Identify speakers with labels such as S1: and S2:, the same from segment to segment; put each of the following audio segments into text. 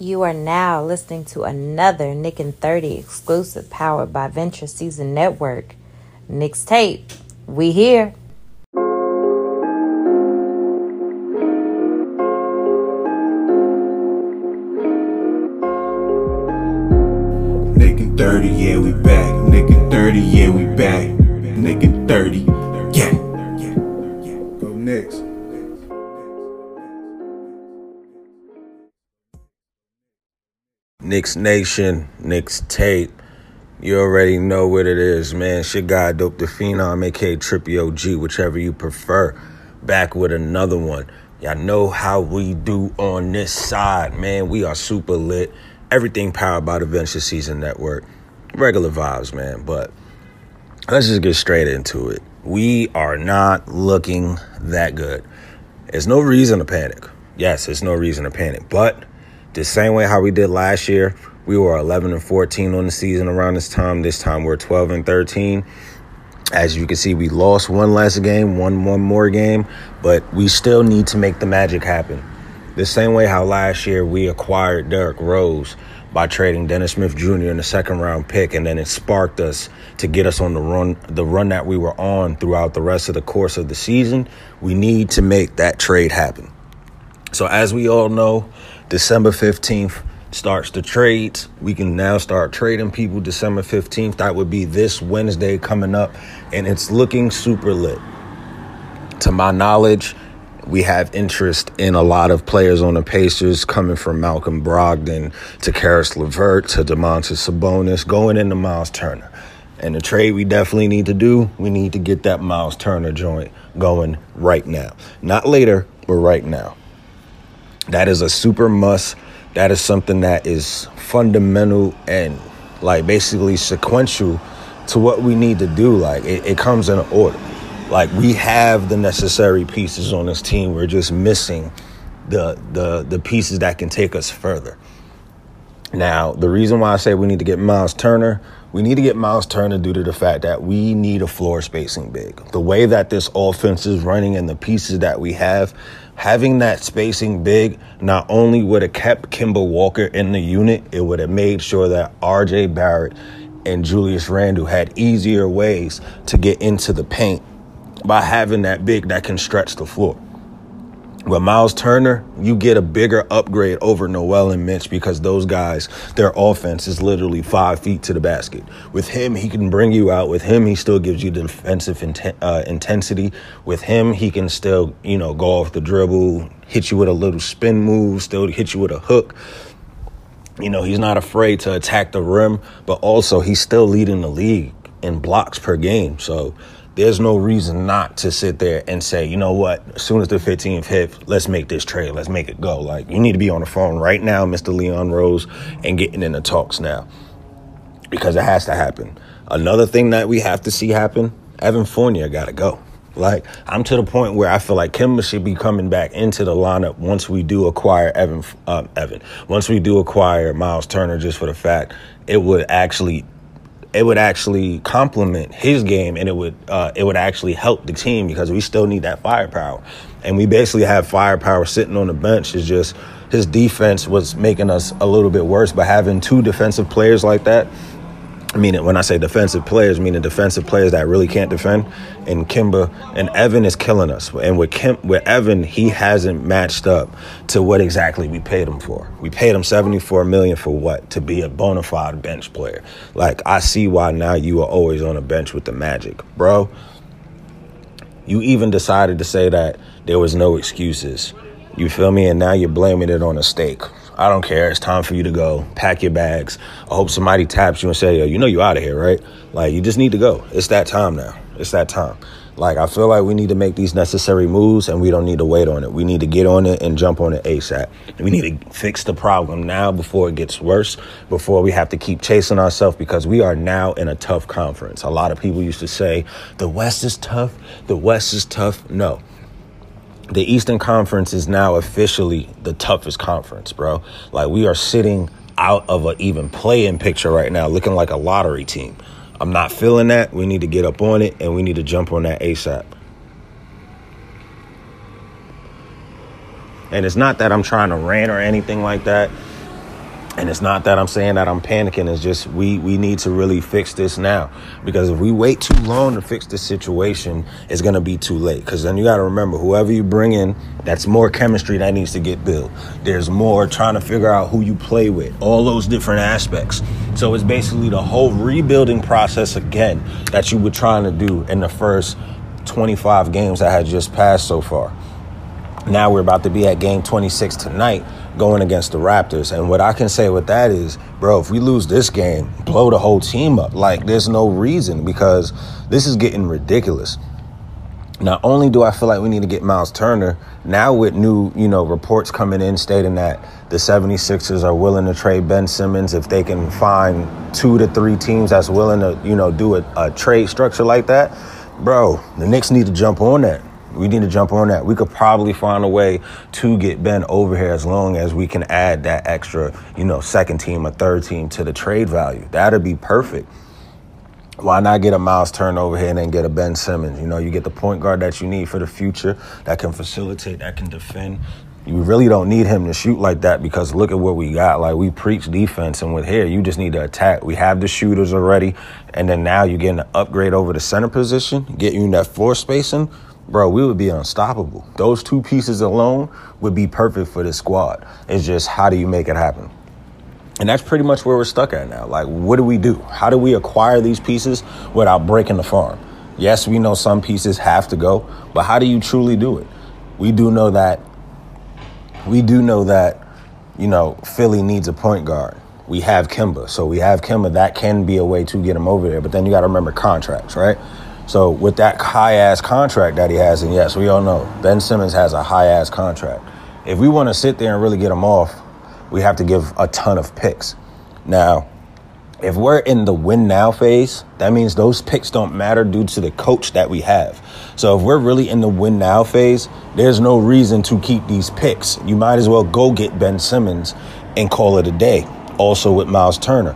S1: You are now listening to another Nick and 30 exclusive powered by Venture Season Network. Knicks tape. We here.
S2: Nick and 30, yeah, we back. Nick and 30, yeah, we back. Nick and 30,
S3: Knicks Nation, Knicks Tape. You already know what it is, man. Your guy, Dope the Phenom, aka Trippy OG, whichever you prefer. Back with another one. Y'all know how we do on this side, man. We are super lit. Everything powered by the Venture Season Network. Regular vibes, man. But let's just get straight into it. We are not looking that good. There's no reason to panic. Yes, there's no reason to panic. But the same way how we did last year, we were 11 and 14 on the season around this time. This time we're 12 and 13. As you can see, we lost one last game, won one more game, but we still need to make the magic happen. The same way how last year we acquired Derrick Rose by trading Dennis Smith Jr. in the second round pick, and then it sparked us to get us on the run, the run that we were on throughout the rest of the course of the season. We need to make that trade happen. So, as we all know, December 15th starts the trades. We can now start trading people December 15th. That would be this Wednesday coming up, and it's looking super lit. To my knowledge, we have interest in a lot of players on the Pacers, coming from Malcolm Brogdon to Caris LeVert to Domantas Sabonis, going into Miles Turner. And the trade we definitely need to do, we need to get that Miles Turner joint going right now. Not later, but right now. That is a super must. That is something that is fundamental and like basically sequential to what we need to do. Like it, it comes in order. Like we have the necessary pieces on this team. We're just missing the the the pieces that can take us further. Now, the reason why I say we need to get Miles Turner, we need to get Miles Turner due to the fact that we need a floor spacing big. The way that this offense is running and the pieces that we have, having that spacing big not only would have kept Kemba Walker in the unit, it would have made sure that RJ Barrett and Julius Randle had easier ways to get into the paint by having that big that can stretch the floor. With Miles Turner, you get a bigger upgrade over Noel and Mitch because those guys, their offense is literally five feet to the basket. With him, he can bring you out. With him, he still gives you defensive uh, intensity. With him, he can still, you know, go off the dribble, hit you with a little spin move, still hit you with a hook. You know, he's not afraid to attack the rim, but also he's still leading the league in blocks per game. So, there's no reason not to sit there and say, you know what, as soon as the 15th hit, let's make this trade, let's make it go. Like, you need to be on the phone right now, Mr. Leon Rose, and getting in the talks now because it has to happen. Another thing that we have to see happen Evan Fournier got to go. Like, I'm to the point where I feel like Kemba should be coming back into the lineup once we do acquire Evan, uh, Evan, once we do acquire Miles Turner, just for the fact it would actually it would actually complement his game and it would uh, it would actually help the team because we still need that firepower. And we basically have firepower sitting on the bench. Is just his defense was making us a little bit worse but having two defensive players like that I mean, when I say defensive players, meaning defensive players that really can't defend. And Kemba and Evan is killing us. And with Kim, with Evan, he hasn't matched up to what exactly we paid him for. We paid him seventy four million for what? To be a bona fide bench player. Like I see why now you are always on a bench with the Magic, bro. You even decided to say that there was no excuses. You feel me? And now you're blaming it on a stake. I don't care. It's time for you to go. Pack your bags. I hope somebody taps you and say, yo, you know you out of here, right? Like you just need to go. It's that time now. It's that time. Like I feel like we need to make these necessary moves and we don't need to wait on it. We need to get on it and jump on it ASAP. We need to fix the problem now before it gets worse, before we have to keep chasing ourselves because we are now in a tough conference. A lot of people used to say the West is tough. The West is tough. No the Eastern Conference is now officially the toughest conference, bro. Like we are sitting out of an even play-in picture right now, looking like a lottery team. I'm not feeling that. We need to get up on it and we need to jump on that ASAP. And it's not that I'm trying to rant or anything like that. And it's not that I'm saying that I'm panicking. It's just we we need to really fix this now because if we wait too long to fix the situation, it's gonna be too late. Because then you got to remember, whoever you bring in, that's more chemistry that needs to get built. There's more trying to figure out who you play with, all those different aspects. So it's basically the whole rebuilding process again that you were trying to do in the first 25 games that had just passed so far. Now we're about to be at game 26 tonight going against the Raptors. And what I can say with that is, bro, if we lose this game, blow the whole team up. Like, there's no reason because this is getting ridiculous. Not only do I feel like we need to get Miles Turner, now with new, you know, reports coming in stating that the 76ers are willing to trade Ben Simmons if they can find two to three teams that's willing to, you know, do a, a trade structure like that. Bro, the Knicks need to jump on that. We need to jump on that. We could probably find a way to get Ben over here as long as we can add that extra, you know, second team or third team to the trade value. That'd be perfect. Why not get a Miles Turner over here and then get a Ben Simmons? You know, you get the point guard that you need for the future that can facilitate, that can defend. You really don't need him to shoot like that because look at what we got. Like we preach defense, and with here, you just need to attack. We have the shooters already, and then now you're getting an upgrade over the center position, get you in that floor spacing bro, we would be unstoppable. Those two pieces alone would be perfect for this squad. It's just how do you make it happen? And that's pretty much where we're stuck at now. Like, what do we do? How do we acquire these pieces without breaking the farm? Yes, we know some pieces have to go, but how do you truly do it? We do know that we do know that, you know, Philly needs a point guard. We have Kemba. So we have Kemba. That can be a way to get him over there. But then you got to remember contracts, right? So with that high ass contract that he has, and yes, we all know Ben Simmons has a high ass contract. If we want to sit there and really get him off, we have to give a ton of picks. Now, if we're in the win now phase, that means those picks don't matter due to the coach that we have. So if we're really in the win now phase, there's no reason to keep these picks. You might as well go get Ben Simmons and call it a day. Also with Miles Turner.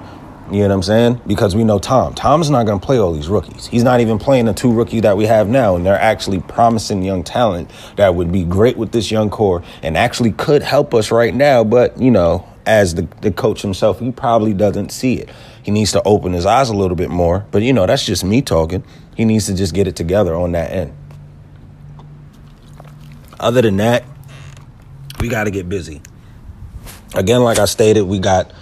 S3: You know what I'm saying? Because we know Tom. Tom's not going to play all these rookies. He's not even playing the two rookies that we have now, and they're actually promising young talent that would be great with this young core and actually could help us right now. But you know, as the the coach himself, he probably doesn't see it. He needs to open his eyes a little bit more. But you know, that's just me talking. He needs to just get it together on that end. Other than that, we got to get busy. Again, like I stated, we got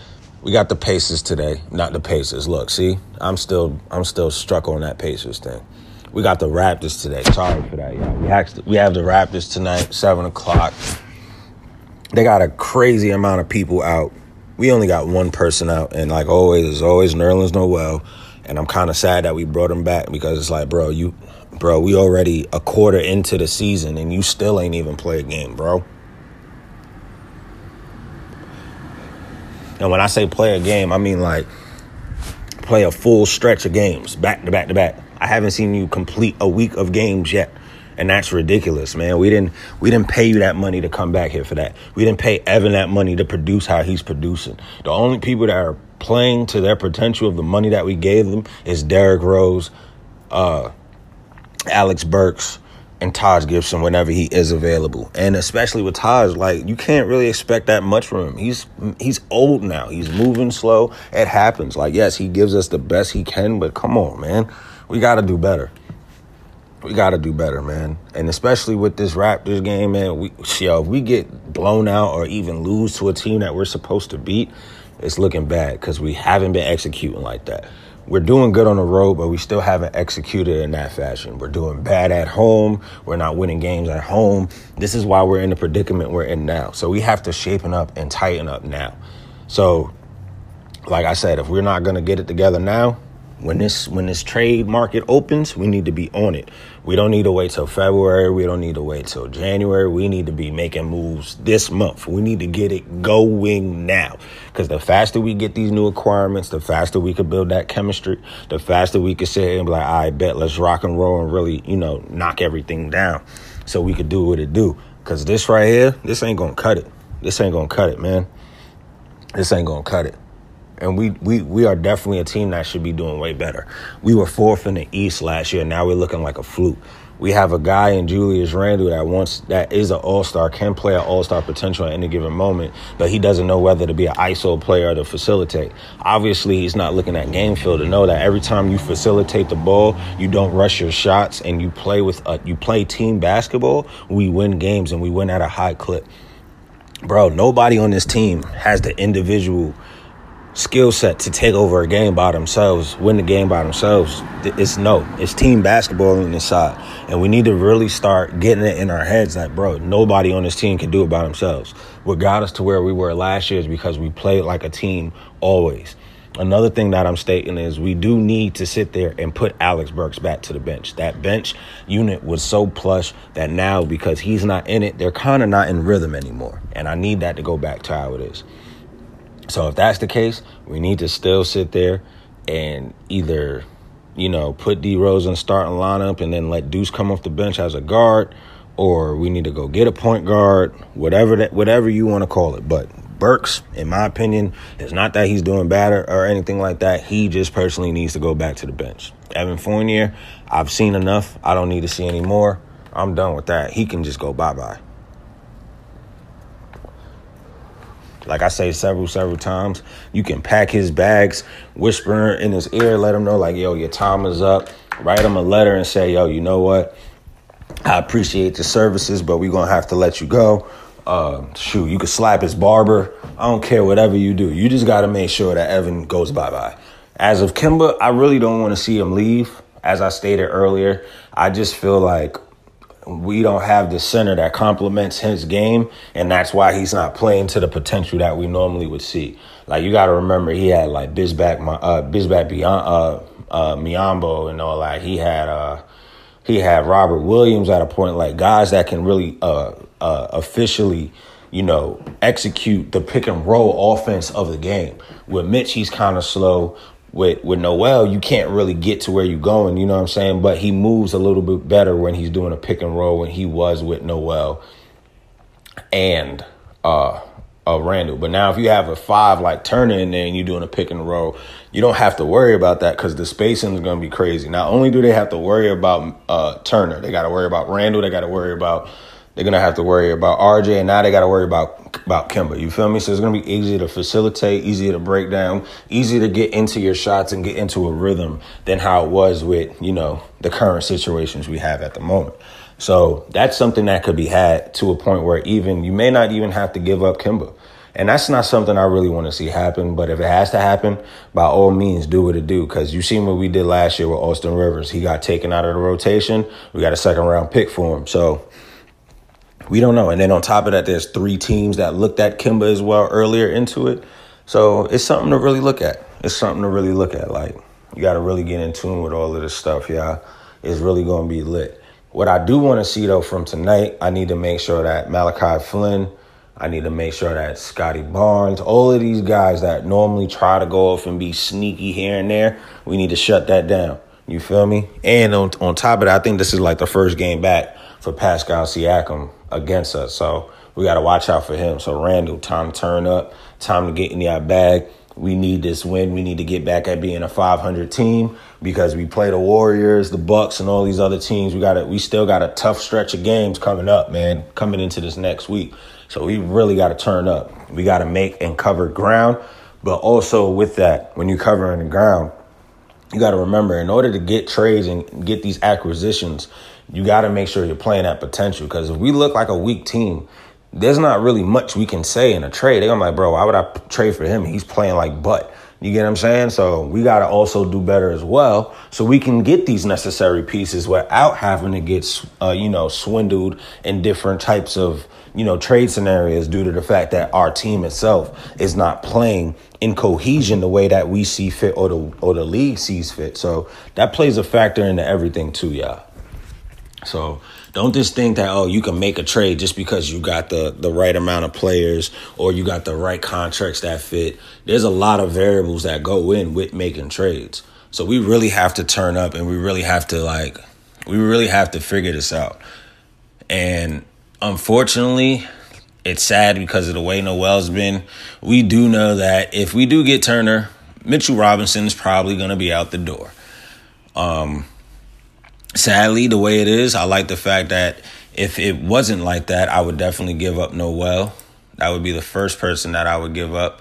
S3: we got the Pacers today, not the Pacers. Look, see, I'm still I'm still struck on that Pacers thing. We got the Raptors today. Sorry for that, y'all. We have, we have the Raptors tonight, seven o'clock. They got a crazy amount of people out. We only got one person out, and like always, as always, Nerlens Noel. And I'm kind of sad that we brought him back because it's like, bro, you, bro, we already a quarter into the season, and you still ain't even play a game, bro. And when I say play a game, I mean like play a full stretch of games back to back to back. I haven't seen you complete a week of games yet. And that's ridiculous, man. We didn't we didn't pay you that money to come back here for that. We didn't pay Evan that money to produce how he's producing. The only people that are playing to their potential of the money that we gave them is Derrick Rose, uh, Alec Burks, and Taj Gibson whenever he is available. And especially with Taj, like you can't really expect that much from him. He's he's old now. He's moving slow. It happens. Like yes, he gives us the best he can, but come on, man. We got to do better. We got to do better, man. And especially with this Raptors game, man, we yo, if we get blown out or even lose to a team that we're supposed to beat, it's looking bad cuz we haven't been executing like that we're doing good on the road, but we still haven't executed in that fashion. We're doing bad at home. We're not winning games at home. This is why we're in the predicament we're in now. So we have to shapen up and tighten up now. So, like I said, if we're not going to get it together now, when this when this trade market opens, we need to be on it. We don't need to wait till February. We don't need to wait till January. We need to be making moves this month. We need to get it going now. Because the faster we get these new requirements, the faster we could build that chemistry, the faster we could sit and be like, I bet let's rock and roll and really, you know, knock everything down so we could do what it do. Because this right here, this ain't to cut it. This ain't to cut it, man. This ain't to cut it and we, we we are definitely a team that should be doing way better. We were fourth in the East last year. Now we're looking like a fluke. We have a guy in Julius Randle that wants that is an all star, can play an all star potential at any given moment, but he doesn't know whether to be an ISO player or to facilitate. Obviously, he's not looking at game feel to know that every time you facilitate the ball, you don't rush your shots and you play with a, you play team basketball. We win games and we win at a high clip. Bro, nobody on this team has the individual skill set to take over a game by themselves, win the game by themselves. It's no, it's team basketball on this side. And we need to really start getting it in our heads like, bro, nobody on this team can do it by themselves. What got us to where we were last year is because we played like a team always. Another thing that I'm stating is we do need to sit there and put Alec Burks back to the bench. That bench unit was so plush that now, because he's not in it, they're kind of not in rhythm anymore. And I need that to go back to how it is. So if that's the case, we need to still sit there and either, you know, put D Rose in starting lineup and then let Deuce come off the bench as a guard, or we need to go get a point guard, whatever that whatever you want to call it. But Burks, in my opinion, it's not that he's doing bad or, or anything like that. He just personally needs to go back to the bench. Evan Fournier, I've seen enough. I don't need to see any more. I'm done with that. He can just go bye bye. Like I say several, several times, you can pack his bags, whisper in his ear, let him know, like, yo, your time is up. Write him a letter and say, yo, you know what? I appreciate the services, but we're going to have to let you go. Uh, shoot, you could slap his barber. I don't care, whatever you do. You just got to make sure that Evan goes bye bye. As of Kemba, I really don't want to see him leave. As I stated earlier, I just feel like we don't have the center that complements his game, and that's why he's not playing to the potential that we normally would see. Like you got to remember, he had like Bismack, uh, Bismack beyond uh, uh, Biyombo and all that. He had uh, he had Robert Williams at a point, like guys that can really uh, uh, officially, you know, execute the pick and roll offense of the game. With Mitch, he's kind of slow with with Noel, you can't really get to where you're going, you know what I'm saying? But he moves a little bit better when he's doing a pick and roll when he was with Noel and uh uh Randle. But now if you have a five like Turner in there and you're doing a pick and roll, you don't have to worry about that because the spacing is gonna be crazy. Not only do they have to worry about uh Turner, they gotta worry about Randle, they gotta worry about they're gonna have to worry about RJ, and now they got to worry about about Kemba. You feel me? So it's gonna be easy to facilitate, easier to break down, easy to get into your shots and get into a rhythm than how it was with you know the current situations we have at the moment. So that's something that could be had to a point where even you may not even have to give up Kemba. And that's not something I really want to see happen. But if it has to happen, by all means, do what it do. Because you seen what we did last year with Austin Rivers. He got taken out of the rotation. We got a second round pick for him. So we don't know. And then on top of that, there's three teams that looked at Kemba as well earlier into it. So it's something to really look at. It's something to really look at. Like you got to really get in tune with all of this stuff, yeah. It's really going to be lit. What I do want to see though from tonight, I need to make sure that Malachi Flynn, I need to make sure that Scottie Barnes, all of these guys that normally try to go off and be sneaky here and there, we need to shut that down. You feel me? And on on top of that, I think this is like the first game back for Pascal Siakam against us. So we got to watch out for him. So Randle, time to turn up, time to get in our bag. We need this win. We need to get back at being a 500 team because we play the Warriors, the Bucks, and all these other teams. We got it. We still got a tough stretch of games coming up, man. Coming into this next week, so we really got to turn up. We got to make and cover ground, but also with that, when you're covering the ground, you got to remember in order to get trades and get these acquisitions, you got to make sure you're playing at potential. Because if we look like a weak team, there's not really much we can say in a trade. They're like, bro, why would I trade for him? He's playing like butt. You get what I'm saying? So we got to also do better as well, so we can get these necessary pieces without having to get, uh, you know, swindled in different types of, you know, trade scenarios due to the fact that our team itself is not playing in cohesion the way that we see fit or the or the league sees fit. So that plays a factor into everything too, y'all. So don't just think that oh you can make a trade just because you got the the right amount of players or you got the right contracts that fit. There's a lot of variables that go in with making trades. So we really have to turn up and we really have to like we really have to figure this out. And unfortunately, it's sad because of the way Noel's been. We do know that if we do get Turner, Mitchell Robinson is probably going to be out the door. Um sadly, the way it is, I like the fact that if it wasn't like that, I would definitely give up Noel. That would be the first person that I would give up.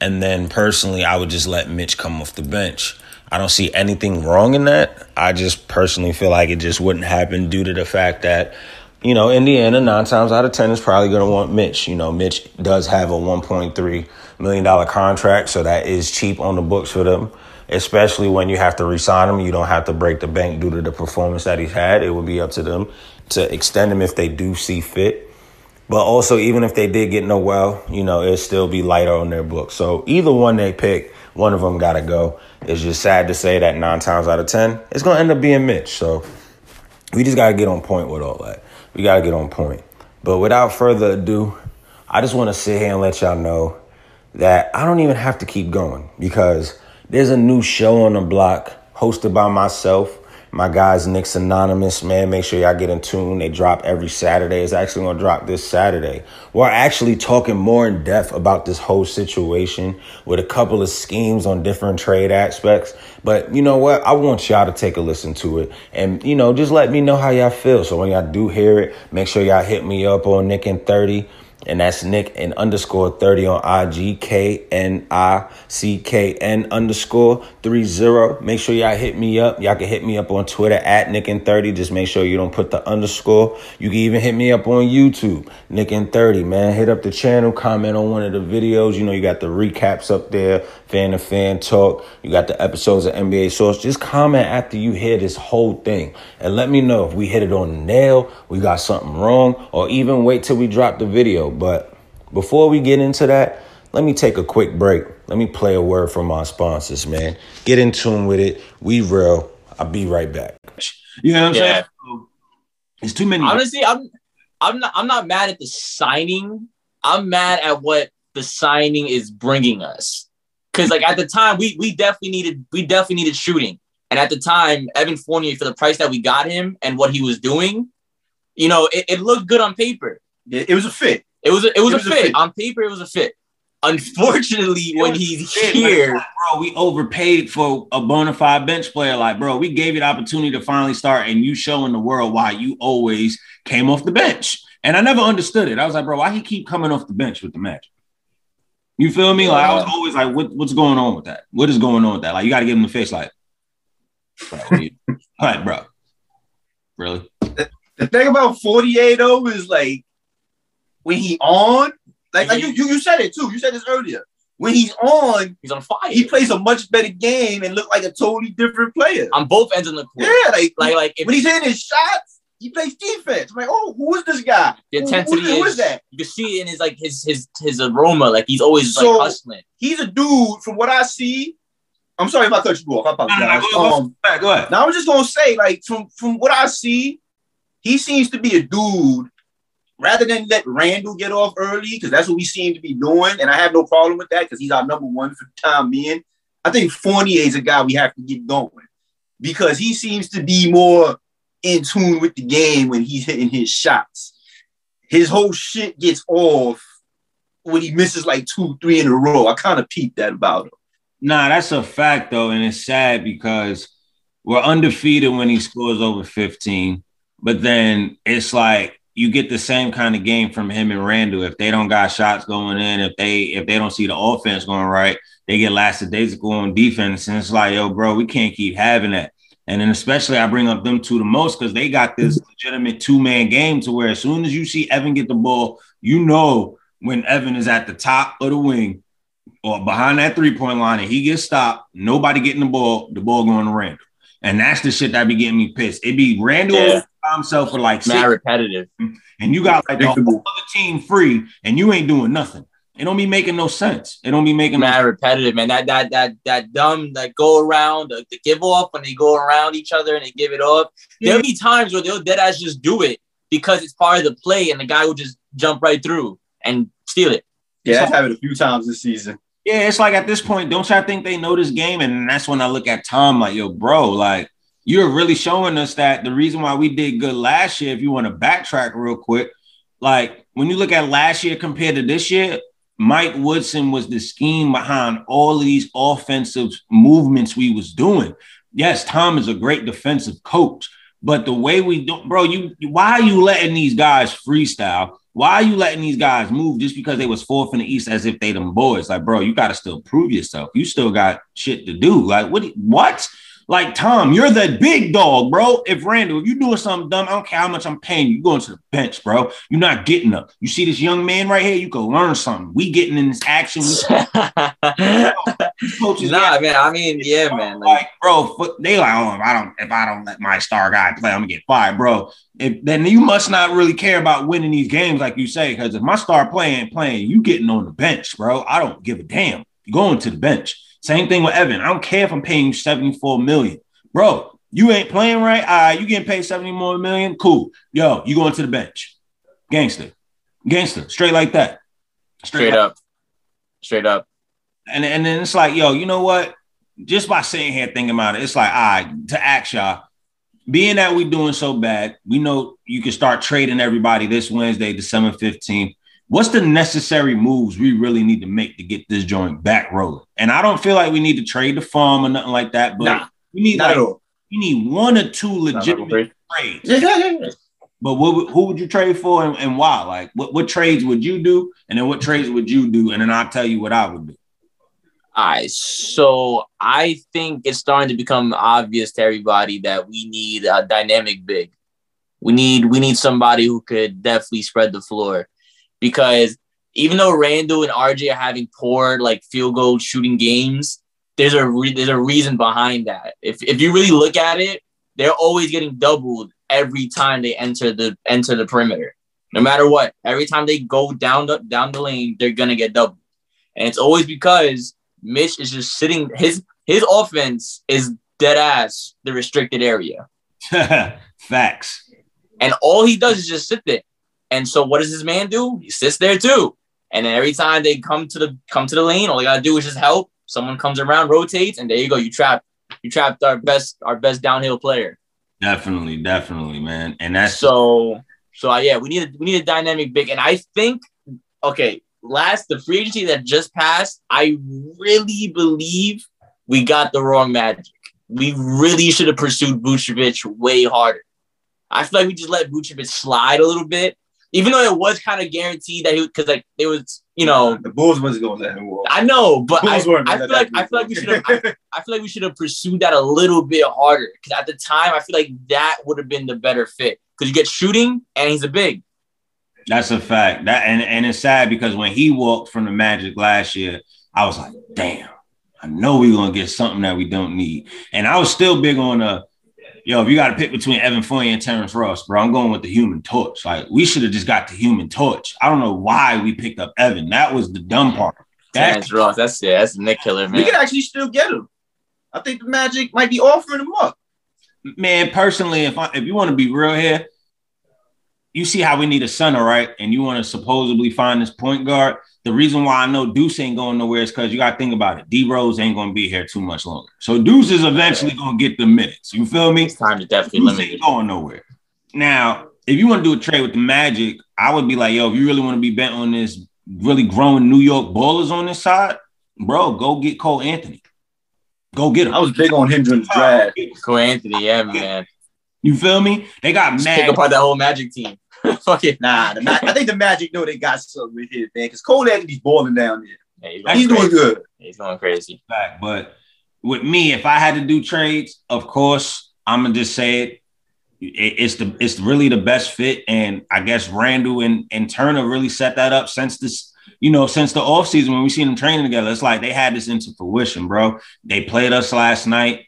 S3: And then personally, I would just let Mitch come off the bench. I don't see anything wrong in that. I just personally feel like it just wouldn't happen due to the fact that, you know, Indiana, nine times out of 10 is probably going to want Mitch. You know, Mitch does have a $1.3 million contract, so that is cheap on the books for them especially when you have to resign him. You don't have to break the bank due to the performance that he's had. It would be up to them to extend him if they do see fit. But also, even if they did get Noel, you know, it'd still be lighter on their book. So either one they pick, one of them got to go. It's just sad to say that nine times out of 10, it's going to end up being Mitch. So we just got to get on point with all that. We got to get on point. But without further ado, I just want to sit here and let y'all know that I don't even have to keep going because there's a new show on the block hosted by myself. My guys, Knicks Anonymous, man. Make sure y'all get in tune. They drop every Saturday. It's actually going to drop this Saturday. We're actually talking more in depth about this whole situation with a couple of schemes on different trade aspects. But you know what? I want y'all to take a listen to it and, you know, just let me know how y'all feel. So when y'all do hear it, make sure y'all hit me up on Nick and 30 and that's Nick and underscore 30 on IG, K N I C K N underscore 30. Make sure y'all hit me up. Y'all can hit me up on Twitter at Nick and 30. Just make sure you don't put the underscore. You can even hit me up on YouTube, Nick and 30, man. Hit up the channel, comment on one of the videos. You know, you got the recaps up there, fan to fan talk. You got the episodes of NBA Source. Just comment after you hear this whole thing and let me know if we hit it on the nail, we got something wrong, or even wait till we drop the video. But before we get into that, let me take a quick break. Let me play a word from our sponsors, man. Get in tune with it. We real. I'll be right back. You know what I'm yeah. saying? It's too many.
S4: Honestly, I'm I'm not I'm not mad at the signing. I'm mad at what the signing is bringing us. Cause like at the time we we definitely needed we definitely needed shooting. And at the time, Evan Fournier for the price that we got him and what he was doing, you know, it, it looked good on paper.
S5: It was a fit.
S4: It was a, it was, it was a, fit. a, fit. On paper, it was a fit. Unfortunately, when he's here,
S3: like, bro, we overpaid for a bona fide bench player. Like, bro, we gave you the opportunity to finally start, and you showing the world why you always came off the bench. And I never understood it. I was like, bro, why he keep coming off the bench with the Magic? You feel me? Like I was always like, what, what's going on with that? What is going on with that? Like, you got to give him the face, like, bro, like, bro, really?
S5: The, the thing about 48 though is like when he on, like, like you, you, you said it too. You said this earlier. When he's on,
S4: he's on fire.
S5: He plays a much better game and look like a totally different player
S4: on both ends of the court.
S5: Yeah, like like like if, when he's hitting his shots, he plays defense. I'm like, oh, who is this guy?
S4: The intensity who, who, who is, is, that? You can see it in his like his his his aroma. Like he's always so, like hustling.
S5: He's a dude from what I see. I'm sorry if I cut you off. I apologize. No, no, go,
S3: go, um, go, ahead.
S5: Now I'm just gonna say, like, from from what I see, he seems to be a dude rather than let Randle get off early, because that's what we seem to be doing, and I have no problem with that because he's our number one for the time being. I think Fournier is a guy we have to get going because he seems to be more in tune with the game when he's hitting his shots. His whole shit gets off when he misses like two, three in a row. I kind of peeped that about him.
S3: Nah, that's a fact though, and it's sad because we're undefeated when he scores over 15, but then it's like you get the same kind of game from him and Randle. If they don't got shots going in, if they if they don't see the offense going right, they get lackadaisical on defense. And it's like, yo, bro, we can't keep having that. And then especially I bring up them two the most because they got this legitimate two-man game to where as soon as you see Evan get the ball, you know when Evan is at the top of the wing or behind that three-point line and he gets stopped, nobody getting the ball, the ball going to Randle. And that's the shit that be getting me pissed. It be Randle yeah himself for like
S4: six, repetitive, mm-hmm.
S3: and you got like the whole other team free, and you ain't doing nothing. It don't be making no sense. It don't be making
S4: mad
S3: no
S4: repetitive, man. That that that that dumb that go around the, the, give off when they go around each other and they give it off. Yeah. There'll be times where they'll dead ass just do it because it's part of the play, and the guy will just jump right through and steal it.
S5: Yeah, I've had it a few times this season.
S3: Yeah, it's like at this point, don't y'all think they know this game? And that's when I look at Tom like, yo, bro, like you're really showing us that the reason why we did good last year, if you want to backtrack real quick, like when you look at last year compared to this year, Mike Woodson was the scheme behind all of these offensive movements we was doing. Yes, Tom is a great defensive coach, But the way we don't, bro, you why are you letting these guys freestyle? Why are you letting these guys move just because they was fourth in the East as if they them boys? Like, bro, you got to still prove yourself. You still got shit to do. Like, what? What? Like, Tom, you're the big dog, bro. If Randle, if you doing something dumb, I don't care how much I'm paying you. You going to the bench, bro. You're not getting up. You see this young man right here? You can learn something. We getting in this action.
S4: coaches, nah, man. I mean, yeah, man.
S3: Like, like bro, they like, oh, if I don't, if I don't let my star guy play, I'm gonna get fired, bro. If, then you must not really care about winning these games, like you say, because if my star playing, playing, you getting on the bench, bro. I don't give a damn. You're going to the bench. Same thing with Evan. I don't care if I'm paying you 74 million. Bro, you ain't playing right. All right, you getting paid 70 more million. Cool. Yo, you going to the bench. Gangster. Gangster. Straight like that.
S4: Straight, Straight up. Straight up.
S3: And, and then it's like, yo, you know what? Just by sitting here thinking about it, it's like, all right, to ask y'all, being that we doing so bad, we know you can start trading everybody this Wednesday, December 15th what's the necessary moves we really need to make to get this joint back rolling? And I don't feel like we need to trade the farm or nothing like that, but nah, we need like, we need one or two legitimate trades. but what, who would you trade for and, and why? Like, what, what trades would you do? And then what trades would you do? And then I'll tell you what I would do.
S4: All right, so I think it's starting to become obvious to everybody that we need a dynamic big. We need we need somebody who could definitely spread the floor because even though Randle and RJ are having poor like field goal shooting games, there's a re- there's a reason behind that. If if you really look at it, they're always getting doubled every time they enter the enter the perimeter. No matter what, every time they go down the down the lane, they're gonna get doubled, and it's always because Mitch is just sitting. His his offense is dead ass the restricted area.
S3: Facts.
S4: And all he does is just sit there. And so what does this man do? He sits there too. And then every time they come to the come to the lane, all they gotta do is just help. Someone comes around, rotates, and there you go. You trap, you trapped our best, our best downhill player.
S3: Definitely, definitely, man. And that's
S4: so so uh, yeah, we need a we need a dynamic big. And I think okay, last the free agency that just passed, I really believe we got the wrong magic. We really should have pursued Vucevic way harder. I feel like we just let Vucevic slide a little bit even though it was kind of guaranteed that he because like it was you know
S5: the Bulls wasn't going to let him walk.
S4: I know, but I, I, feel like I feel like we should have I, I, feel like we should have pursued that a little bit harder because at the time I feel like that would have been the better fit because you get shooting and he's a big.
S3: That's a fact. That and and it's sad because when he walked from the Magic last year, I was like, damn. I know we're gonna get something that we don't need. And I was still big on uh yo, if you got to pick between Evan Fournier and Terrence Ross, bro, I'm going with the human torch. Like, we should have just got the human torch. I don't know why we picked up Evan. That was the dumb part.
S4: Terrence Ross, that's yeah, that's Knick Killer, man.
S5: We can actually still get him. I think the Magic might be offering him up.
S3: Man, personally, if I, if you want to be real here, you see how we need a center, right? And you want to supposedly find this point guard the reason why I know Deuce ain't going nowhere is because you got to think about it. D Rose ain't going to be here too much longer. So Deuce is eventually going to get the minutes. You feel me?
S4: It's time to definitely
S3: Deuce limit ain't going nowhere. Now, if you want to do a trade with the Magic, I would be like, yo, if you really want to be bent on this really growing New York ballers on this side, bro, go get Cole Anthony. Go get him.
S5: I was big on him during the draft.
S4: Cole Anthony, yeah, man.
S3: You feel me? They got
S4: mad. Pick apart that whole Magic team. Fuck it.
S5: Nah, the, I think the Magic know they got something with his man, because Cole Anthony's balling down there. Yeah, he's, he's doing good.
S4: He's going crazy.
S3: Back, but with me, if I had to do trades, of course, I'm gonna just say it. It's the it's really the best fit, and I guess Randle and, and Turner really set that up since this, you know, since the offseason when we seen them training together. It's like they had this into fruition, bro. They played us last night.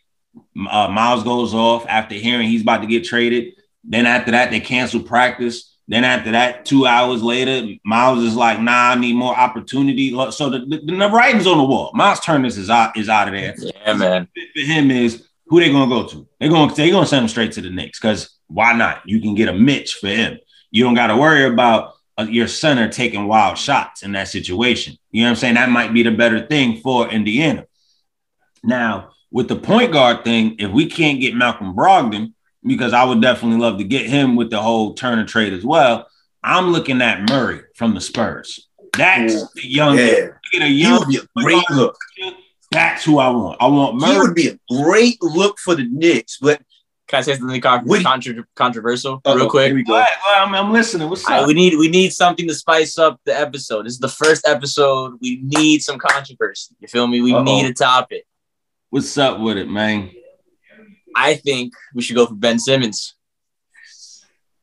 S3: Uh, Miles goes off after hearing he's about to get traded. Then after that, they cancel practice. Then after that, two hours later, Miles is like, "Nah, I need more opportunity." So the, the, the writing's on the wall. Miles Turner is out is out of there.
S4: Yeah, man.
S3: For him is who they gonna go to? They're gonna they gonna send him straight to the Knicks because why not? You can get a Mitch for him. You don't got to worry about uh, your center taking wild shots in that situation. You know what I'm saying? That might be the better thing for Indiana. Now with the point guard thing, if we can't get Malcolm Brogdon, because I would definitely love to get him with the whole Turner trade as well. I'm looking at Murray from the Spurs. That's yeah. the young. Yeah. Get a young.
S5: would be a great look.
S3: That's who I want. I want
S5: Murray. He would be a great look for the Knicks, but
S4: Can I say something con-
S5: What do you-
S4: contra- controversial
S5: Uh-oh,
S4: real quick?
S5: Here we
S3: Go
S5: go.
S3: ahead, go ahead, I'm, I'm listening. What's
S4: I-
S3: up?
S4: we need we need something to spice up the episode. This is the first episode. We need some controversy. You feel me? We
S5: Uh-oh.
S4: need a topic.
S3: What's up with it, man?
S4: I think we should go for Ben Simmons.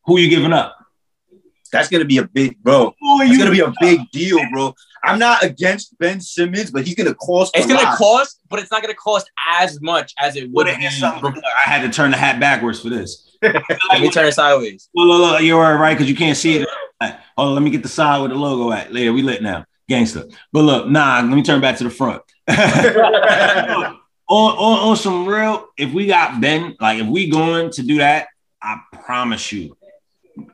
S3: Who you giving up?
S5: That's gonna be a big bro.
S3: Who are
S5: It's gonna be a big deal, bro. I'm not against Ben Simmons, but he's gonna cost.
S4: It's
S5: a
S4: gonna
S5: lot.
S4: cost, but it's not gonna cost as much as it would
S3: Would
S4: be.
S3: have. I had to turn the hat backwards for this.
S4: Let me turn it sideways.
S3: Look, look, look, you're all right, because you can't see it. Hold on, let me get the side with the logo at. Later, we lit now. Gangster. But look, nah, let me turn back to the front. on, on, on some real, if we got Ben, like if we going to do that, I promise you,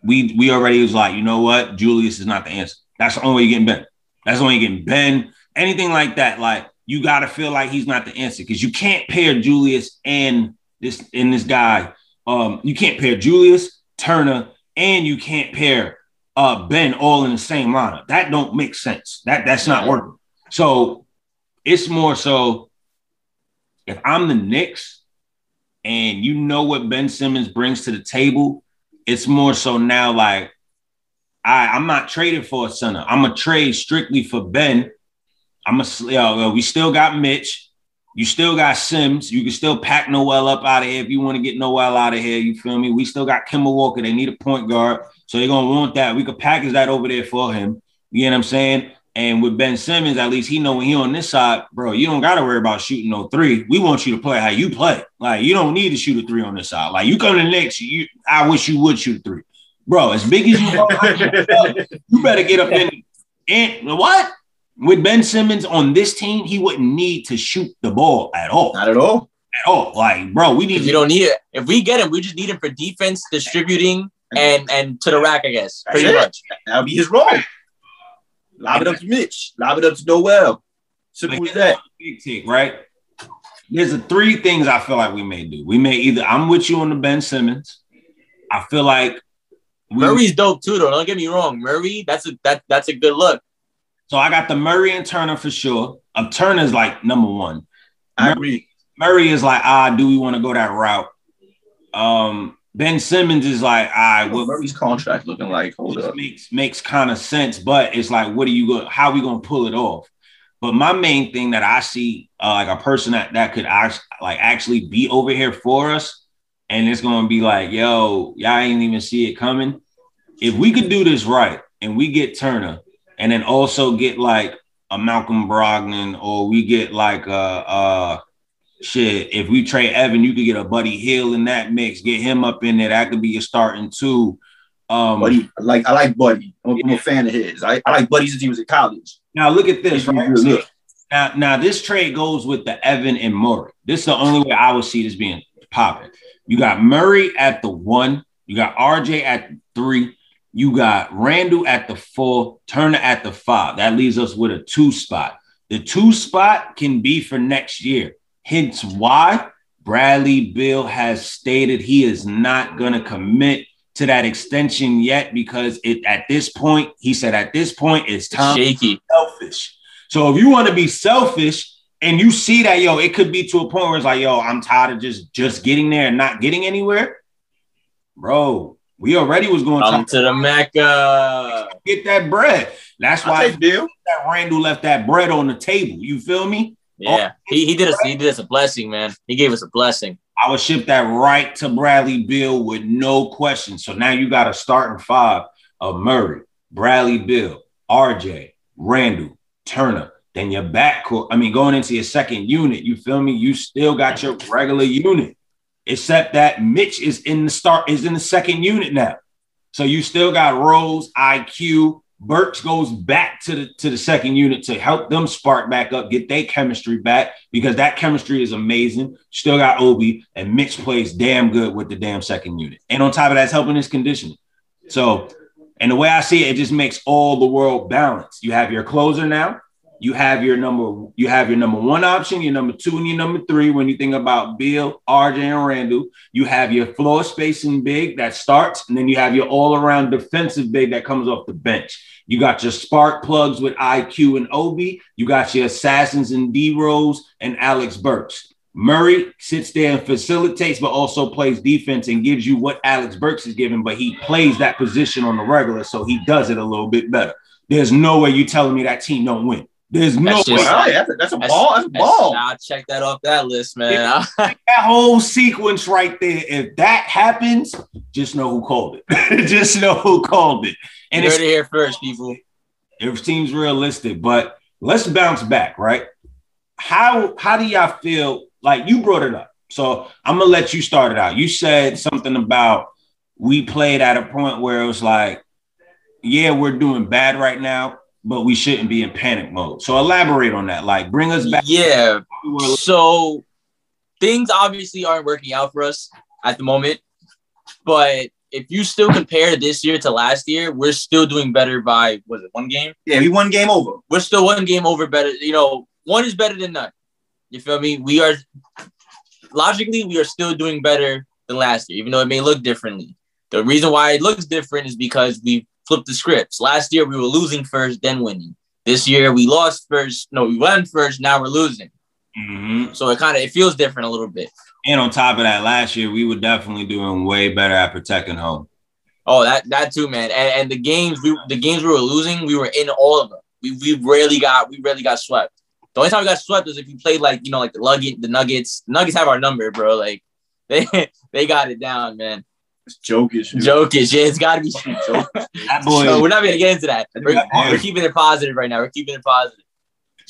S3: we we already was like, you know what? Julius is not the answer. That's the only way you're getting Ben. That's the only you're getting Ben. Anything like that, like you gotta feel like he's not the answer because you can't pair Julius and this and this guy. Um, you can't pair Julius, Turner, and you can't pair uh Ben all in the same lineup. That don't make sense. That that's not working. So it's more so if I'm the Knicks and you know what Ben Simmons brings to the table, it's more so now like I, I'm not trading for a center. I'm gonna trade strictly for Ben. I'm a you know, we still got Mitch. You still got Sims. You can still pack Noel up out of here if you want to get Noel out of here. You feel me? We still got Kemba Walker. They need a point guard. So they're gonna want that. We could package that over there for him. You know what I'm saying? And with Ben Simmons, at least he know when he on this side, bro, you don't gotta worry about shooting no three. We want you to play how you play. Like you don't need to shoot a three on this side. Like you come to the next, you I wish you would shoot a three. Bro, as big as you are, you better get up in and what? With Ben Simmons on this team, he wouldn't need to shoot the ball at all.
S5: Not at all.
S3: At all. Like, bro, we need
S4: you don't need it, if we get him, we just need him for defense, distributing, and and to the rack, I guess. Pretty much.
S5: That'll be his role. Lob it up to Mitch. Lob it up to Noel. Simple as that.
S3: big take, right? There's a three things I feel like we may do. We may either I'm with you on the Ben Simmons. I feel like we,
S4: Murray's dope too, though. Don't get me wrong. Murray, that's a that that's a good look.
S3: so I got the Murray and Turner for sure. Um, Turner's like number one.
S5: I agree.
S3: Murray is like, ah, do we want to go that route? Um, Ben Simmons is like, ah,
S5: What
S3: what
S5: Murray's contract looking like? Hold up.
S3: makes makes kind of sense, but it's like, what are you going? How are we going to pull it off? But my main thing that I see, uh, like a person that that could act, like actually be over here for us, and it's going to be like, yo, y'all ain't even see it coming. If we could do this right, and we get Turner, and then also get like a Malcolm Brogdon, or we get like a, uh shit. If we trade Evan, you could get a Buddy Hield in that mix, get him up in there. That could be your starting two. Um,
S5: Buddy, I like I like Buddy. I'm, I'm a fan of his. I, I like Buddy since he was in college.
S3: Now look at this, right?
S5: look.
S3: Now, now this trade goes with the Evan and Murray. This is the only way I would see this being popping. You got Murray at the one, you got RJ at three, you got Randle at the four, Turner at the five. That leaves us with a two spot. The two spot can be for next year. Hence why Bradley Beal has stated he is not going to commit to that extension yet because it at this point, he said at this point it's time
S4: Shaky.
S3: selfish. So if you want to be selfish and you see that, yo, it could be to a point where it's like, yo, I'm tired of just just getting there and not getting anywhere, bro. We already was going
S4: Come
S3: to
S4: to the Mecca.
S3: get that bread. That's
S5: I
S3: why
S5: take Beal.
S3: that Randle left that bread on the table. You feel me?
S4: Yeah, he, he did us he did us a blessing, man. He gave us a blessing.
S3: I would ship that right to Bradley Beal with no question. So now you got a starting five of Murray, Bradley Beal, RJ, Randle, Turner. Then your backcourt. I mean, going into your second unit, you feel me? You still got your regular unit, except that Mitch is in the start, is in the second unit now. So you still got Rose, IQ. Burks goes back to the to the second unit to help them spark back up, get their chemistry back because that chemistry is amazing. Still got Obi and Mitch plays damn good with the damn second unit, and on top of that, it's helping his conditioning. So, and the way I see it, it just makes all the world balance. You have your closer now. You have your number. You have your number one option, your number two, and your number three. When you think about Beal, RJ, and Randle, you have your floor spacing big that starts, and then you have your all-around defensive big that comes off the bench. You got your spark plugs with IQ and Obi. You got your assassins and D Rose and Alec Burks. Murray sits there and facilitates, but also plays defense and gives you what Alec Burks is giving, but he plays that position on the regular, so he does it a little bit better. There's no way you're telling me that team don't win. There's no
S4: That's
S3: way.
S4: just-
S5: Oh, yeah, that's, a, that's a
S4: That's-
S5: ball. That's a ball.
S4: I'll check that off that list, man.
S3: that whole sequence right there, if that happens, just know who called it. just know who called it.
S4: and
S3: And
S4: you
S3: it's,
S4: heard it here first, people.
S3: it seems realistic, but let's bounce back, right? How how do y'all feel? Like you brought it up. So I'm gonna let you start it out. You said something about we played at a point where it was like, yeah, we're doing bad right now, but we shouldn't be in panic mode. So elaborate on that. Like bring us back.
S4: Yeah. So things obviously aren't working out for us at the moment. But if you still compare this year to last year, we're still doing better by was it one game?
S5: Yeah, we won game over.
S4: We're still one game over better. You know, one is better than none. You feel me? We are logically we are still doing better than last year, even though it may look differently. The reason why it looks different is because we flipped the scripts. Last year we were losing first, then winning. This year we lost first. No, we won first. Now we're losing.
S3: Mhm.
S4: So it kind of it feels different a little bit.
S3: And on top of that, last year we were definitely doing way better at protecting home.
S4: Oh, that that too, man. And, and the games we the games we were losing, we were in all of them. We we rarely got we rarely got swept. The only time we got swept was if you played like you know like the Nugget the Nuggets. The Nuggets have our number, bro. Like they they got it down, man.
S5: It's Jokic. dude.
S4: Jokic, yeah, it's got to be street.
S3: That boy,
S4: So we're not gonna get into that. We're,
S3: Yeah.
S4: we're keeping it positive right now. We're keeping it positive.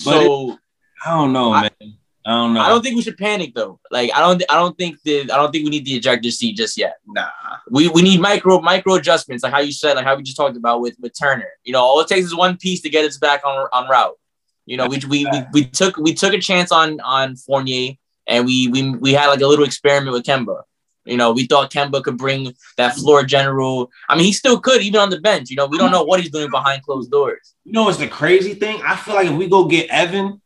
S3: But
S4: So
S3: I don't know,
S4: I-
S3: man. I don't know.
S4: I don't think we should panic though. Like I don't I don't think the I don't think we need the ejector seat just yet.
S5: Nah.
S4: we we need micro micro adjustments, like how you said, like how we just talked about with with Turner. You know, all it takes is one piece to get us back on on route. You know, we we we, we took we took a chance on on Fournier, and we we we had like a little experiment with Kemba. You know, we thought Kemba could bring that floor general. I mean, he still could, even on the bench. You know, we don't know what he's doing behind closed doors.
S3: You know what's the crazy thing? I feel like if we go get Evan,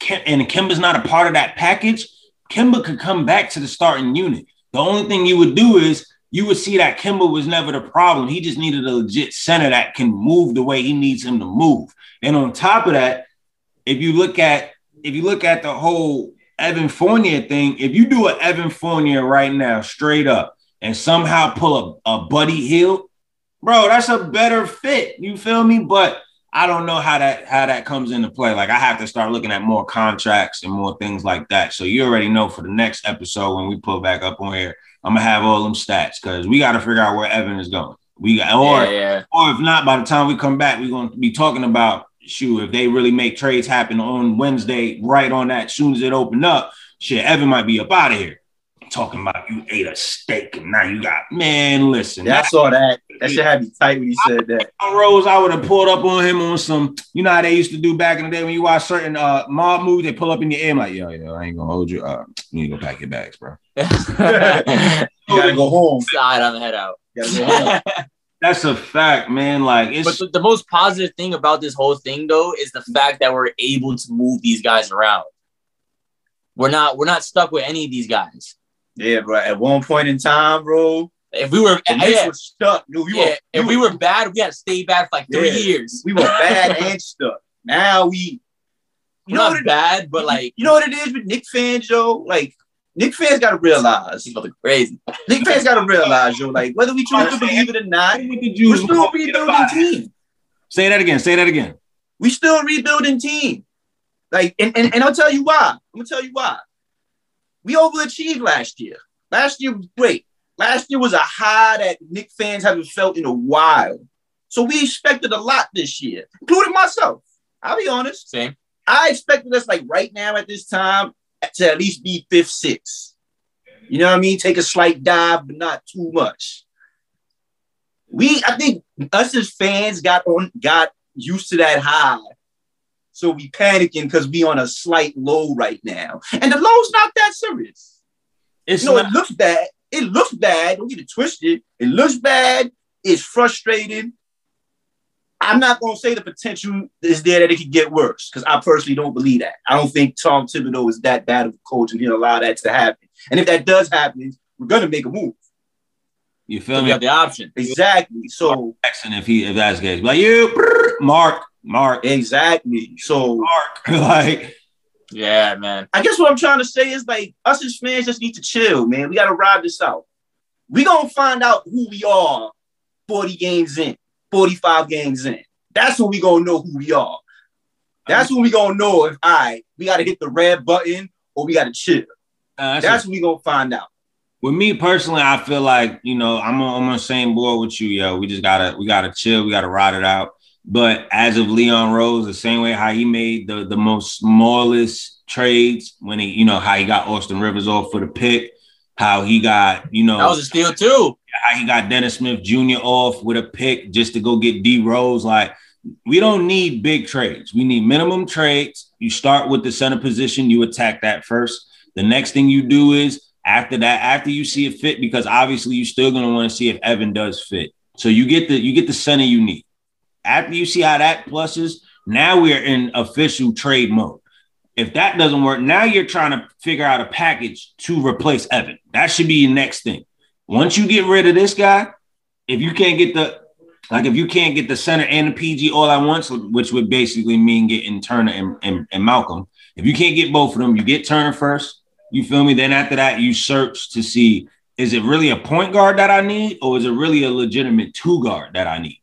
S3: Kem- and Kemba's not a part of that package, Kemba could come back to the starting unit. The only thing you would do is you would see that Kemba was never the problem. He just needed a legit center that can move the way he needs him to move. And on top of that, if you look at if you look at the whole Evan Fournier thing, if you do an Evan Fournier right now, straight up, and somehow pull a, a Buddy Hield, bro, that's a better fit. You feel me? But I don't know how that how that comes into play. Like I have to start looking at more contracts and more things like that. So you already know for the next episode when we pull back up on here, I'm gonna have all them stats because we got to figure out where Evan is going. We got or
S4: yeah, yeah.
S3: or if not, by the time we come back, we're going to be talking about shoot if they really make trades happen on Wednesday, right on that. Soon as it opened up, shit, Evan might be up out of here. Talking about you ate a steak and now you got man. Listen,
S5: Yeah, I saw that. That shit had me tight when you said that.
S3: Rose. I would have pulled up on him on some. You know how they used to do back in the day when you watch certain uh mob movies. They pull up in your ear I'm like, yo, yo, I ain't gonna hold you. Uh, you need to go pack your bags, bro.
S5: You gotta go home.
S4: Side on the head out.
S5: You gotta go home.
S3: That's a fact, man. Like it's
S4: But the, the most positive thing about this whole thing, though, is the fact that we're able to move these guys around. We're not we're not stuck with any of these guys.
S5: Yeah, bro. At one point in time, bro,
S4: If we were
S5: the Knicks
S4: yeah,
S5: were stuck. Dude, we
S4: yeah,
S5: were,
S4: if we were bad, we had to stay bad for like three
S5: Yeah.
S4: years.
S5: we were bad and stuck. Now we, you
S4: We're
S5: know
S4: not
S5: what it,
S4: bad, but like
S5: you know what it is with Knick fans, yo. Like Knick fans got to realize.
S4: he's about crazy.
S5: Knick fans got to realize, yo. Like whether we choose to believe it or not,
S3: What did
S5: we're
S3: you
S5: still a rebuilding team.
S3: say that again? Say that again.
S5: We still a rebuilding team. Like, and, and, and I'll tell you why. I'm gonna tell you why. We overachieved last year. Last year was great. Last year was a high that Knick fans haven't felt in a while. So we expected a lot this year, including myself. I'll be honest.
S4: Same.
S5: I expected us like right now at this time to at least be fifth, sixth. You know what I mean? Take a slight dive, but not too much. We, I think us as fans got on, got used to that high. So we panicking because we on a slight low right now. And the low's not that serious.
S3: It's
S5: You know,
S3: not,
S5: it looks bad. It looks bad. Don't get it twisted. It looks bad. It's frustrating. I'm not going to say the potential is there that it could get worse because I personally don't believe that. I don't think Tom Thibodeau is that bad of a coach and he'll allow that to happen. And if that does happen, we're going to make a move.
S3: you
S4: So
S3: feel
S4: we
S3: me?
S4: have the option.
S5: Exactly. So,
S3: Jackson, if he if that's the case, like you, Mark, Mark,
S5: exactly. So,
S3: Mark, like
S4: Yeah, man.
S5: I guess what I'm trying to say is like us as fans just need to chill, man. We gotta ride this out. We gonna find out who we are 40 games in, 45 games in. That's when we gonna know who we are. That's when we gonna know if I we gotta hit the red button or we gotta chill.
S6: Uh, that's
S5: That's when we gonna find out.
S6: with me personally, I feel like you know I'm on, I'm on the same board with you, yo. We just gotta we gotta chill, we gotta ride it out. But as of Leon Rose, the same way how he made the the most smallest trades when he you know how he got Austin Rivers off for the pick, how he got you know
S4: That was a steal too.
S6: how he got Dennis Smith Jr. off with a pick just to go get D Rose. Like, we don't need big trades. We need minimum trades. You start with the center position, you attack that first. The next thing you do is after that, after you see it fit, because obviously you're still gonna want to see if Evan does fit. So you get the you get the center you need. After you see how that pluses, now we're in official trade mode. If that doesn't work, now you're trying to figure out a package to replace Evan. That should be your next thing. Once you get rid of this guy, if you can't get the like if you can't get the center and the PG all at once, which would basically mean getting Turner and, and, and Malcolm, if you can't get both of them, you get Turner first. You feel me? Then after that, you search to see is it really a point guard that I need, or is it really a legitimate two guard that I need?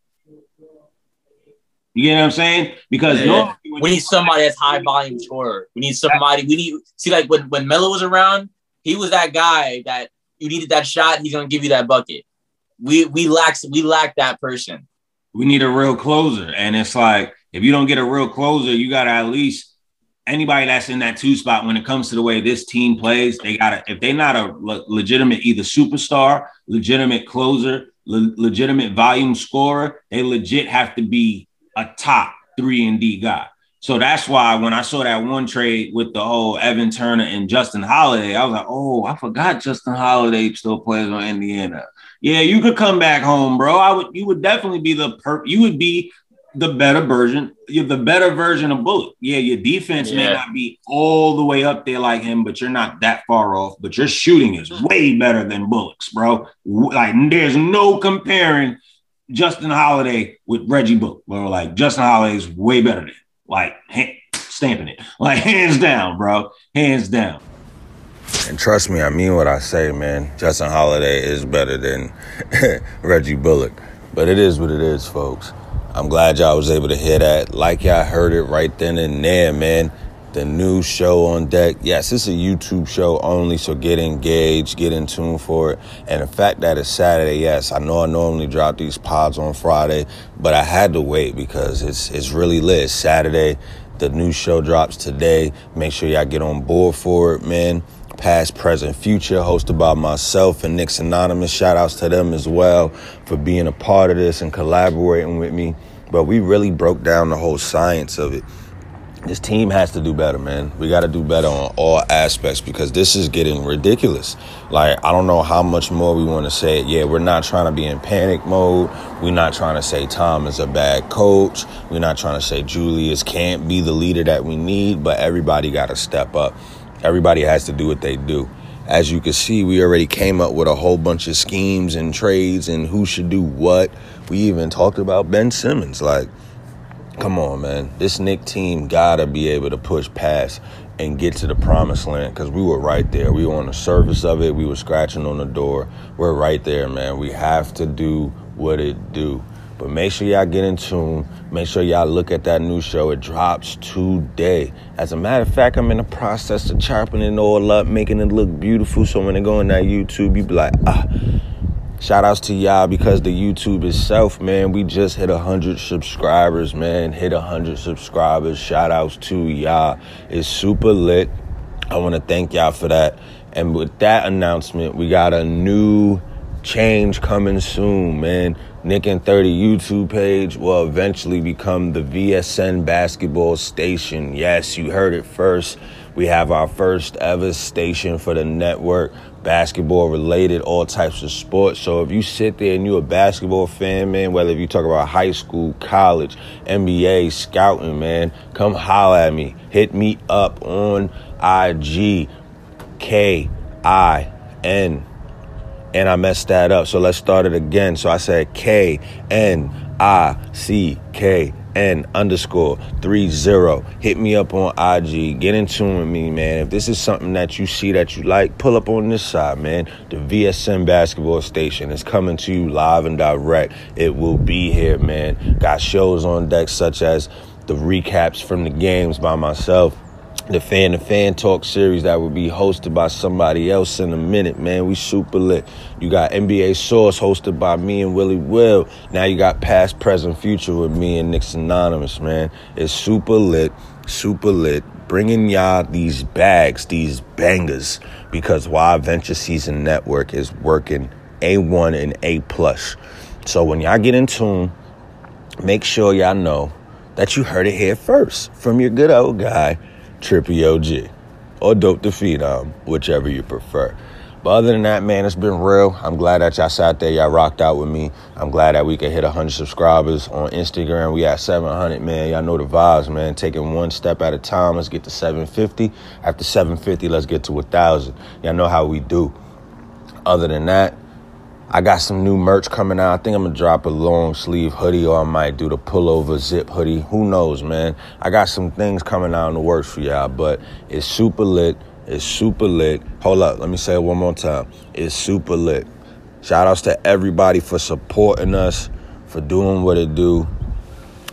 S6: You get what I'm saying? Because
S4: Yeah.
S6: normally
S4: We need somebody that's high volume scorer. We need somebody. We need see like when when Melo was around, he was that guy that you needed that shot. He's gonna give you that bucket. We we lack we lack that person.
S6: we need a real closer. And it's like, if you don't get a real closer, you got to at least anybody that's in that two spot when it comes to the way this team plays, they got to, if they're not a le- legitimate either superstar, legitimate closer, le- legitimate volume scorer, they legit have to be a top three and D guy. So that's why when I saw that one trade with the whole Evan Turner and Justin Holiday, I was like, oh, I forgot Justin Holiday still plays on Indiana. Yeah, you could come back home, bro. I would. You would definitely be the per. You would be the better version. You're the better version of Bullock. Yeah, your defense may not be all the way up there like him, but you're not that far off. But your shooting is hmm. way better than Bullock's, bro. Like there's no comparing Justin Holiday with Reggie Bullock, bro. Like Justin Holiday is way better than like stamping it, like hands down, bro, hands down.
S3: And trust me, I mean what I say, man. Justin Holiday is better than Reggie Bullock. But it is what it is, folks. I'm glad y'all was able to hear that. Like y'all heard it right then and there, man. The new show on deck. Yes, it's a YouTube show only, so get engaged, get in tune for it. And the fact that it's Saturday, yes, I know I normally drop these pods on Friday, but I had to wait because it's it's really lit. It's Saturday. The new show drops today. Make sure y'all get on board for it, man past, present, future, hosted by myself and Knicks Anonymous. Shout outs to them as well for being a part of this and collaborating with me. But we really broke down the whole science of it. This team has to do better, man. We got to do better on all aspects because this is getting ridiculous. Like, I don't know how much more we want to say. Yeah, we're not trying to be in panic mode. We're not trying to say Tom is a bad coach. We're not trying to say Julius can't be the leader that we need, but everybody got to step up. Everybody has to do what they do. As you can see, we already came up with a whole bunch of schemes and trades and who should do what. We even talked about Ben Simmons. Like, come on, man. This Knick team gotta be able to push past and get to the promised land because we were right there. We were on the surface of it. We were scratching on the door. We're right there, man. We have to do what it do. But make sure y'all get in tune. Make sure y'all look at that new show. It drops today. As a matter of fact, I'm in the process of chopping it all up, making it look beautiful. So when it go on that YouTube, you be like, ah. Shout outs to y'all because the YouTube itself, man, we just hit 100 subscribers, man. Hit 100 subscribers. Shout outs to y'all. It's super lit. I want to thank y'all for that. And with that announcement, we got a new change coming soon, man. Knick and 30 YouTube page will eventually become the VSN basketball station. Yes, you heard it first. We have our first ever station for the network, basketball related, all types of sports. So if you sit there and you're a basketball fan, man, whether if you talk about high school, college, NBA, scouting, man, come holler at me. Hit me up on IG, K I N and I messed that up. So let's start it again. So I said K N I C K N underscore three zero. Hit me up on IG. Get in tune with me, man. If this is something that you see that you like, pull up on this side, man. The VSN basketball station is coming to you live and direct. It will be here, man. Got shows on deck such as the recaps from the games by myself the fan to fan talk series that will be hosted by somebody else in a minute, man. We super lit. You got NBA Source hosted by me and Willie Will. Now you got Past, Present, Future with me and Knicks Anonymous, man. It's super lit, super lit. Bringing y'all these bags, these bangers, because Why Venture Season Network is working A1 and A plus. So when y'all get in tune, make sure y'all know that you heard it here first from your good old guy. Trippy OG or Dope the Phenom, um, whichever you prefer. But other than that, man, it's been real. I'm glad that y'all sat there, y'all rocked out with me. I'm glad that we could hit 100 subscribers on Instagram. We at 700, man. Y'all know the vibes, man. Taking one step at a time. Let's get to 750. After 750, let's get to 1,000. Y'all know how we do. Other than that, I got some new merch coming out. I think I'm gonna drop a long sleeve hoodie or I might do the pullover zip hoodie. Who knows, man? I got some things coming out in the works for y'all, but it's super lit. It's super lit. Hold up, let me say it one more time. It's super lit. Shout outs to everybody for supporting us, for doing what it do.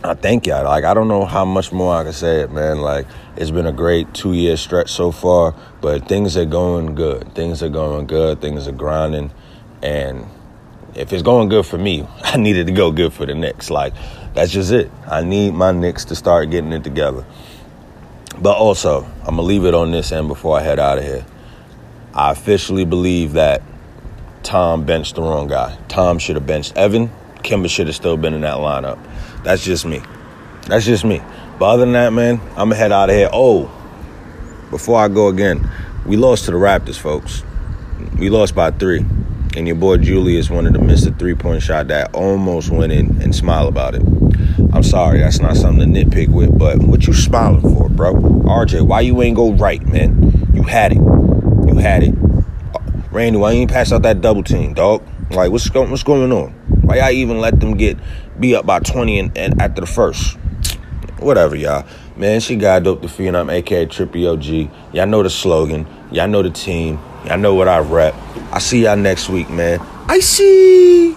S3: I thank y'all. Like I don't know how much more I can say it, man. Like it's been a great two year stretch so far, but things are going good. Things are going good. Things are grinding. And if it's going good for me, I needed to go good for the Knicks. Like, that's just it. I need my Knicks to start getting it together. But also, I'm going to leave it on this end before I head out of here. I officially believe that Tom benched the wrong guy. Tom should have benched Evan. Kemba should have still been in that lineup. That's just me. That's just me. But other than that, man, I'm going to head out of here. Oh, before I go again, we lost to the Raptors, folks. We lost by three. And your boy Julius wanted to miss a three point shot that almost went in and smile about it. I'm sorry, that's not something to nitpick with, but what you smiling for, bro? RJ, why you ain't go right, man? You had it. You had it. Uh, Randy, why you ain't pass out that double team, dog? Like, what's, going? what's going on? Why y'all even let them get be up by 20 and, and after the first? Whatever, y'all. Man, she got dope the phenom, aka Trippy OG. Y'all know the slogan. Y'all know the team. Y'all know what I rep. I see y'all next week, man. I see.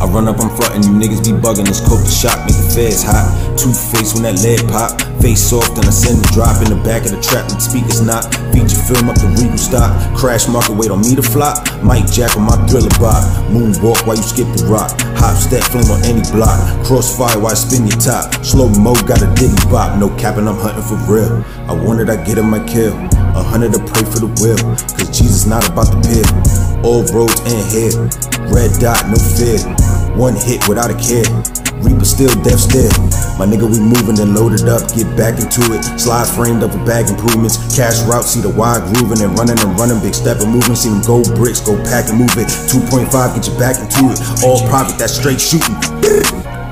S2: I run up, I'm frontin', you niggas be buggin'. This coke to shock, make the feds hot. Two face when that lead pop. Face soft, then I send the drop in the back of the trap. And speakers not. Feature film up the regal stock. Crash market, wait on me to flop. Mike Jack on my thriller bot. Moonwalk while you skip the rock. Hop step flame on any block. Crossfire while I spin your top. Slow mo, got a diggy bop. No capping, I'm hunting for real. I wanted, I get him, my kill. A hundred to pray for the will. Cause Jesus not about the pill. All roads end here. Red dot, no fear. One hit without a care. Reaper still, death still. My nigga, we moving and loaded up, get back into it. Slide framed up with bag improvements. Cash route, see the wide grooving and running and running. Big step and moving, see them gold bricks, go pack and move it. 2.5, get you back into it. All private, that straight shooting.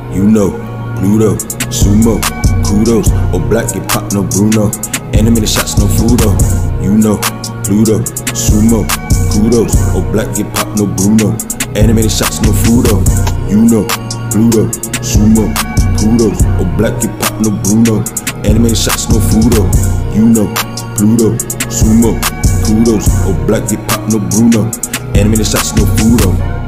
S2: You know, Pluto, Sumo, kudos. Or black, get pop, no Bruno. Animated shots, no Fudo. You know, Pluto, Sumo, kudos. Or black, get pop, no Bruno. Animated shots, no Fudo. You know, Pluto, Sumo, kudos. Or black, get pop, no Bruno. Animated shots, no Fudo. You know, Pluto, Sumo, kudos. Or black, get pop, no Bruno. Animated shots, no Fudo.